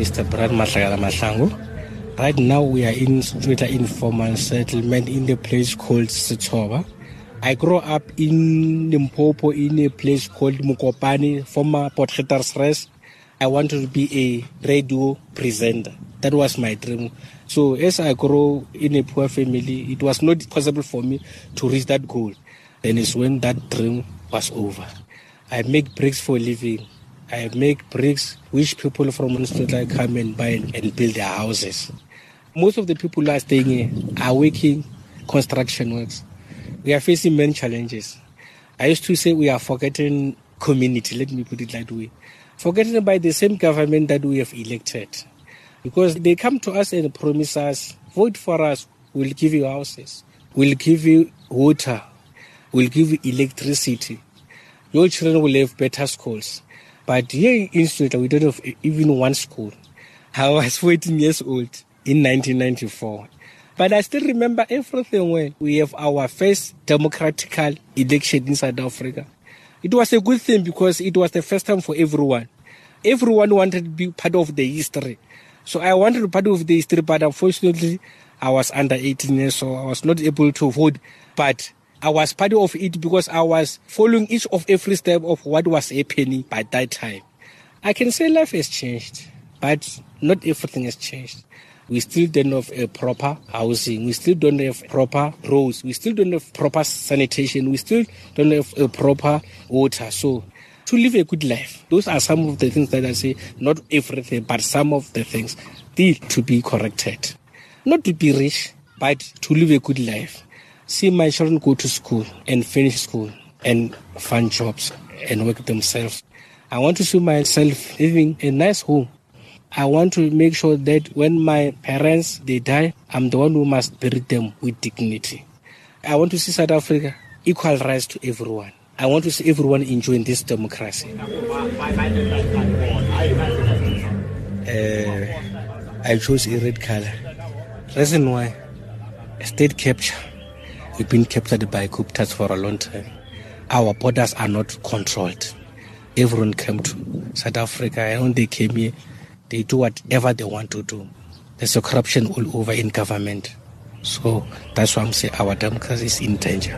Mr. Brian Matlagala Mahlangu. Right now we are in Street informal settlement in the place called Sitsoba. I grew up in Limpopo in a place called Mokopane, former Potgietersrus. I wanted to be a radio presenter. That was my dream. So as I grew in a poor family, it was not possible for me to reach that goal. Then it's when that dream was over. I make bricks for living. I make bricks which people from Minnesota come and buy and build their houses. Most of the people who are staying here are working construction works. We are facing many challenges. I used to say we are forgetting community, let me put it that way. Forgetting by the same government that we have elected. Because they come to us and promise us, vote for us, we'll give you houses, we'll give you water, we'll give you electricity. Your children will have better schools. But here in Sweden, we don't have even one school. I was 14 years old in 1994. But I still remember everything when we have our first democratical election in South Africa. It was a good thing because it was the first time for everyone. Everyone wanted to be part of the history. So I wanted to be part of the history, but unfortunately, I was under 18 years, so I was not able to vote. But I was part of it because I was following each of every step of what was happening by that time. I can say life has changed, but not everything has changed. We still don't have a proper housing. We still don't have proper roads. We still don't have proper sanitation. We still don't have a proper water. So to live a good life, those are some of the things that I say, not everything, but some of the things still to be corrected. Not to be rich, but to live a good life. See my children go to school and finish school and find jobs and work themselves. I want to see myself living in a nice home I want to make sure that when my parents they die, I'm the one who must bury them with dignity. I want to see South Africa equal rights to everyone. I want to see everyone enjoying this democracy. Uh, I chose a red color. Reason why? State capture. We've been captured by Guptas for a long time. Our borders are not controlled. Everyone came to South Africa and when they came here, they do whatever they want to do. There's a corruption all over in government. So that's why I'm saying our democracy is in danger.